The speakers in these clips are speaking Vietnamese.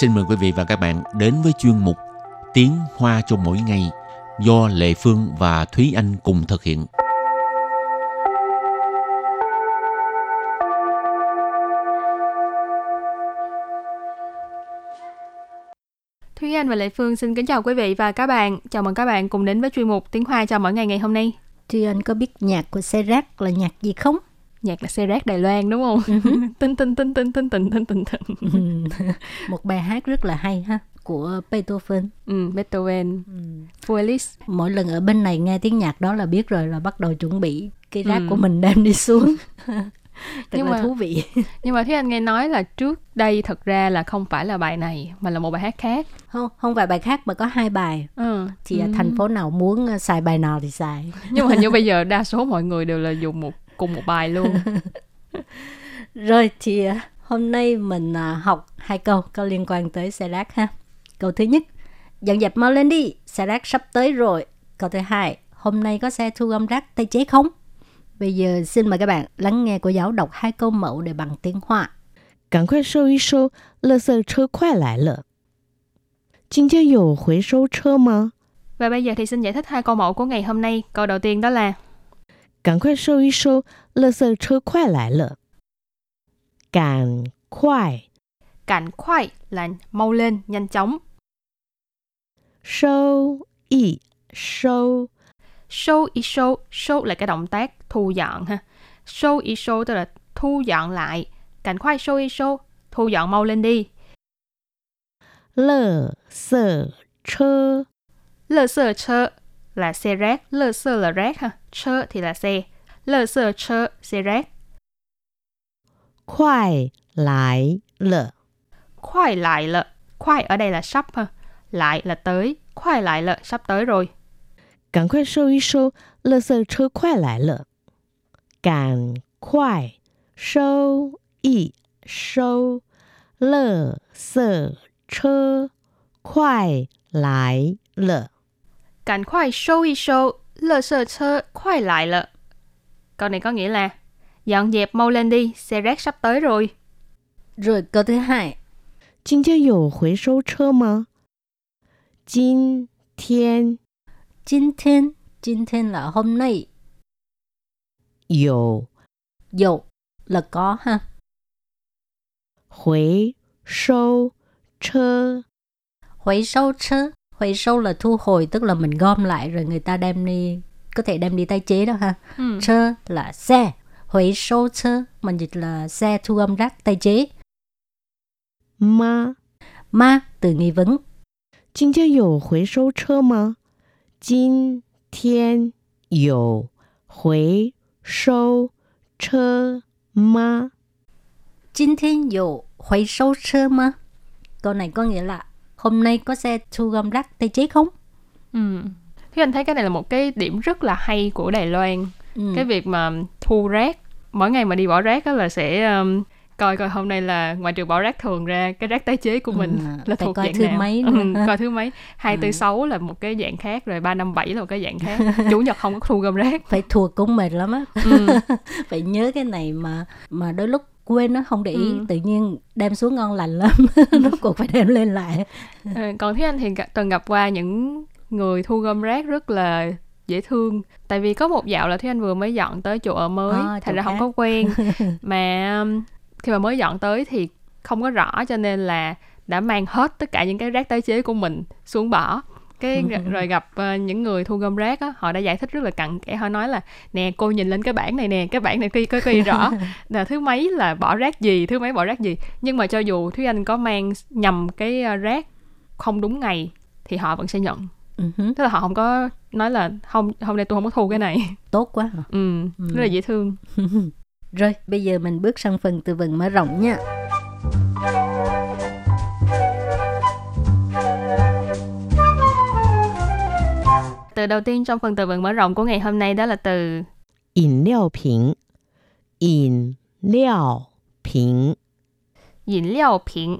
xin mời quý vị và các bạn đến với chuyên mục Tiếng Hoa cho mỗi ngày do Lệ Phương và Thúy Anh cùng thực hiện. Thúy Anh và Lệ Phương xin kính chào quý vị và các bạn. Chào mừng các bạn cùng đến với chuyên mục Tiếng Hoa cho mỗi ngày ngày hôm nay. Thúy Anh có biết nhạc của Serac là nhạc gì không? Nhạc là Serac Đài Loan đúng không? tinh tinh tinh tinh tinh tinh tinh tinh tinh. Một bài hát rất là hay ha của Beethoven. Ừ, Beethoven. Ừ. Feliz. Mỗi lần ở bên này nghe tiếng nhạc đó là biết rồi là bắt đầu chuẩn bị cái rác ừ. của mình đem đi xuống. Thật nhưng là mà, thú vị. nhưng mà Thúy Anh nghe nói là trước đây thật ra là không phải là bài này mà là một bài hát khác. Không, không phải bài khác mà có hai bài. Ừ. Thì ừ. thành phố nào muốn ờ, xài bài nào thì xài. Nhưng mà như bây giờ đa số mọi người đều là dùng một cùng một bài luôn. Rồi thì ờ, hôm nay mình ờ, học hai câu có liên quan tới xe rác ha. Câu thứ nhất, dọn dẹp mau lên đi, xe rác sắp tới rồi. Câu thứ hai, hôm nay có xe thu gom rác tay chế không? Bây giờ xin mời các bạn lắng nghe cô giáo đọc hai câu mẫu để bằng tiếng Hoa. 赶快收一收，垃圾车快来了。今天有回收车吗？Và bây giờ thì xin giải thích hai câu mẫu của ngày hôm nay. Câu đầu tiên đó là 赶快收一收，垃圾车快来了。赶快，赶快 là mau lên, nhanh chóng. 收一收 show i show show là cái động tác thu dọn ha show i show tức là thu dọn lại cảnh khoai show i show thu dọn mau lên đi lơ sơ chơ lơ sơ chơ là xe rác, lơ sơ là rác ha, chơ thì là xe, lơ sơ chơ, xe rác. Khoai lại lợ Khoai lại lợ, khoai ở đây là sắp ha, lại là tới, khoai lại lợ, sắp tới rồi. Cảm khoai sâu y sâu, lơ sơ chơ khoai lại lợ. Cảm khoai sâu y sâu, lơ sơ chơ khoai lại lợ. 赶快收一收，垃圾车快来了！Câu này có nghĩa là dọn dẹp mau lên đi, xe rác sắp tới rồi. Rồi câu thứ hai. 今天有回收车吗？今天今天今天 là hôm nay. Dầu Dầu là có ha. Huế sâu chơ Huế sâu chơ Huế sâu là thu hồi tức là mình gom lại rồi người ta đem đi có thể đem đi tái chế đó ha. Ừ. Chơ là xe. Huế sâu chơ mình dịch là xe thu gom rác tái chế. Ma Ma từ nghi vấn. 今天有回收车吗？今天有回收车吗？今天有回收车吗？Câu này có nghĩa là hôm nay có xe thu gom rác tái chế không? Ừ. Thế anh thấy cái này là một cái điểm rất là hay của Đài Loan. Ừ. Cái việc mà thu rác mỗi ngày mà đi bỏ rác đó là sẽ um, coi coi hôm nay là ngoài trừ bỏ rác thường ra cái rác tái chế của mình ừ, là thuộc coi dạng thứ nào mấy ừ, coi thứ mấy hai tư sáu là một cái dạng khác rồi ba năm bảy là một cái dạng khác chủ nhật không có thu gom rác phải thuộc cũng mệt lắm á ừ. phải nhớ cái này mà mà đôi lúc quên nó không để ý ừ. tự nhiên đem xuống ngon lành lắm. Rốt cuộc phải đem lên lại. À, còn thế anh thì từng gặp qua những người thu gom rác rất là dễ thương. Tại vì có một dạo là thế anh vừa mới dọn tới chỗ ở mới à, thành ra khác. không có quen. Mà khi mà mới dọn tới thì không có rõ cho nên là đã mang hết tất cả những cái rác tái chế của mình xuống bỏ cái rồi gặp uh, những người thu gom rác á họ đã giải thích rất là cặn kẽ. Họ nói là nè cô nhìn lên cái bảng này nè cái bảng này có ghi rõ. Là thứ mấy là bỏ rác gì thứ mấy bỏ rác gì. Nhưng mà cho dù thúy anh có mang nhầm cái uh, rác không đúng ngày thì họ vẫn sẽ nhận. Uh-huh. tức là họ không có nói là không hôm nay tôi không có thu cái này. Tốt quá ừ, ừ. rất là dễ thương. Rồi, bây giờ mình bước sang phần từ vựng mở rộng nha. đầu tiên trong phần từ vựng mở rộng của ngày hôm nay đó là từ ỉn liệu bình. ỉn liệu bình. ỉn liệu bình.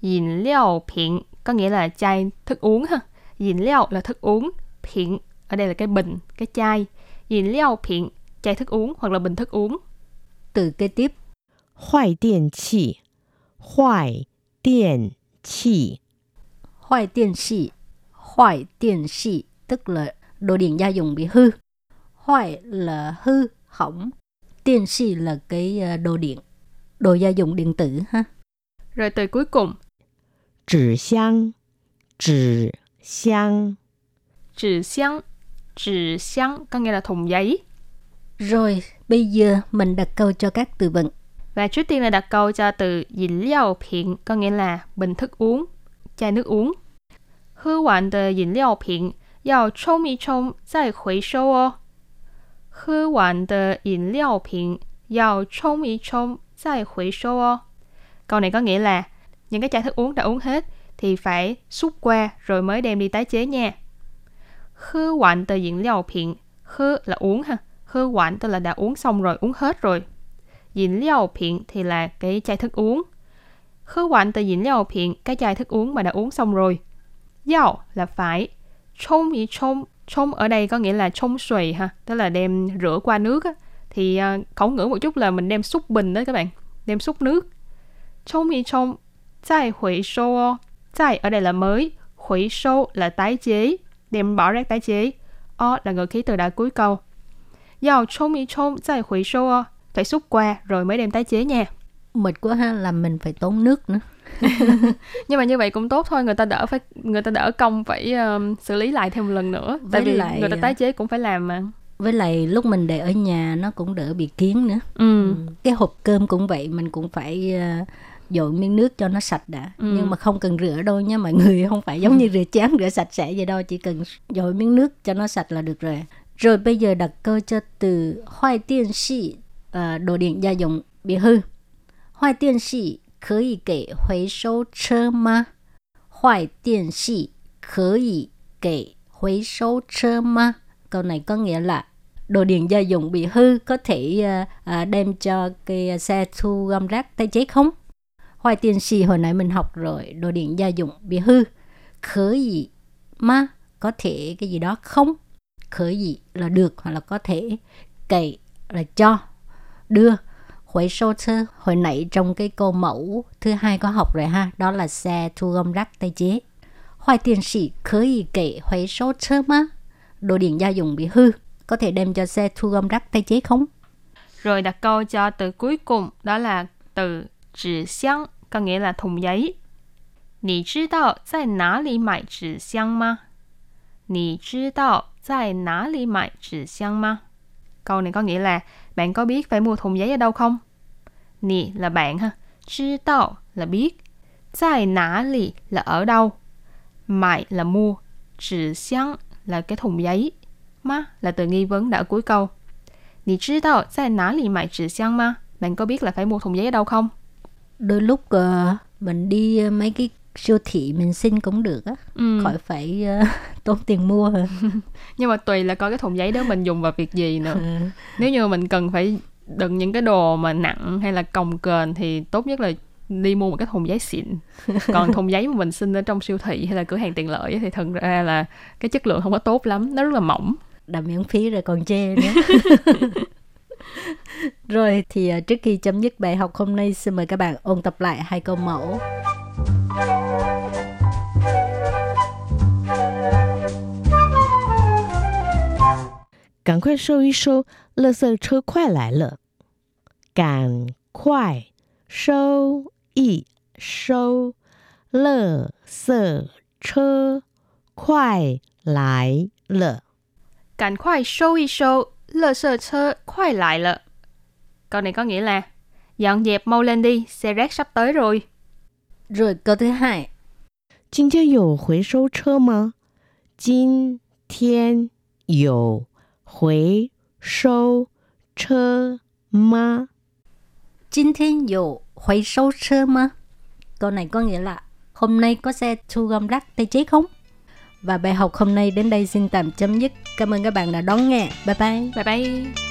ỉn liệu bình có nghĩa là chai thức uống ha. ỉn liệu là thức uống, bình ở đây là cái bình, cái chai. ỉn liệu bình chai thức uống hoặc là bình thức uống. Từ kế tiếp. Hoài điện chỉ. Hoài điện chỉ. Hoài điện chỉ. Hoài điện chỉ tức là đồ điện gia dụng bị hư. Hoài là hư, hỏng. Điện sĩ là cái ờ, đồ điện, đồ gia dụng điện tử ha. Rồi từ cuối cùng. Chỉ xiang, chỉ xiang. Chỉ xiang, chỉ xiang có nghĩa là thùng giấy. Rồi, bây giờ mình đặt câu cho các từ vựng. Và trước tiên là đặt câu cho từ dinh liệu phiện, có nghĩa là bình thức uống, chai nước uống. Hư hoạn de dinh liệu phiện, yào trông y trông,再回收哦。喝完的饮料瓶要冲一冲再回收哦. Câu này có nghĩa là những cái chai thức uống đã uống hết thì phải xúc qua rồi mới đem đi tái chế nha. Hư hoạn tờ diện liệu phiện. Hư là uống ha. Hư hoạn tức là đã uống xong rồi, uống hết rồi. Diện liệu phiện thì là cái chai thức uống. Hư hoạn tờ diện liệu phiện, cái chai thức uống mà đã uống xong rồi. Yào là phải. Chôm gì chôm, chôm ở đây có nghĩa là chôm xuề ha, tức là đem rửa qua nước á. Thì uh, khẩu ngữ một chút là mình đem xúc bình đó các bạn, đem xúc nước. Chôm gì chôm, zài hủy sô, zài ở đây là mới, hủy sô là tái chế, đem bỏ rác tái chế. O là ngữ khí từ đã cuối câu. Giao chôm gì chôm, zài hủy sô, phải xúc qua rồi mới đem tái chế nha. Mệt quá ha, là mình phải tốn nước nữa. nhưng mà như vậy cũng tốt thôi người ta đỡ phải người ta đỡ công phải um, xử lý lại thêm một lần nữa với tại vì lại, người ta tái chế cũng phải làm mà với lại lúc mình để ở nhà nó cũng đỡ bị kiến nữa ừ. ừ. cái hộp cơm cũng vậy mình cũng phải uh, dội miếng nước cho nó sạch đã ừ. nhưng mà không cần rửa đâu nha mọi người không phải giống như rửa chén rửa sạch sẽ vậy đâu chỉ cần dội miếng nước cho nó sạch là được rồi rồi bây giờ đặt câu cho từ hoài điện xị uh, đồ điện gia dụng bị hư hoài điện xị 可以给回收车吗？坏电器可以给回收车吗？Câu này có nghĩa là đồ điện gia dụng bị hư có thể uh, uh, đem cho cái xe thu gom rác tái chế không? Hoài tiền xì hồi nãy mình học rồi, đồ điện gia dụng bị hư. Khở gì mà có thể cái gì đó không? Khở gì là được hoặc là có thể cậy là cho đưa Huệ sô chơ hồi nãy trong cái câu mẫu thứ hai có học rồi ha, đó là xe thu gom rác tái chế. Hoài tiền sĩ có thể kể huệ sô chơ mà? Đồ điện gia dụng bị hư, có thể đem cho xe thu gom rác tái chế không? Rồi đặt câu cho từ cuối cùng, đó là từ chỉ xiang, có nghĩa là thùng giấy. 你知道在哪里买纸箱吗？你知道在哪里买纸箱吗？Câu này có nghĩa là bạn có biết phải mua thùng giấy ở đâu không? Nì là bạn ha. Chứ đạo là biết. Tại nã lì là ở đâu. Mại là mua. Chỉ xiang là cái thùng giấy. Ma là từ nghi vấn đã cuối câu. Nì chứ đạo tại nã lì mại chỉ xiang ma? Bạn có biết là phải mua thùng giấy ở đâu không? Đôi lúc uh, mình đi uh, mấy cái siêu thị mình xin cũng được á. Ừ. khỏi phải uh, tốn tiền mua. Nhưng mà tùy là coi cái thùng giấy đó mình dùng vào việc gì nữa. Ừ. nếu như mình cần phải đựng những cái đồ mà nặng hay là cồng kềnh thì tốt nhất là đi mua một cái thùng giấy xịn. Còn thùng giấy mà mình xin ở trong siêu thị hay là cửa hàng tiện lợi thì thật ra là cái chất lượng không có tốt lắm nó rất là mỏng. Đã miễn phí rồi còn chê nữa. Rồi thì à, trước khi chấm dứt bài học hôm nay xin mời các bạn ôn tập lại hai câu mẫu 赶快收一收，垃圾车快来了！赶快收一收，垃圾车快来了！赶快收一收，垃圾车快来了！Câu này có nghĩa là dọn dẹp mau lên đi, xe rác sắp tới rồi. Rồi câu thứ hai. 今天有回收车吗？今天有 回收车吗？今天有回收车吗？Câu này có nghĩa là hôm nay có xe thu gom rác tái chế không? Và bài học hôm nay đến đây xin tạm chấm dứt. Cảm ơn các bạn đã đón nghe. Bye bye. Bye bye.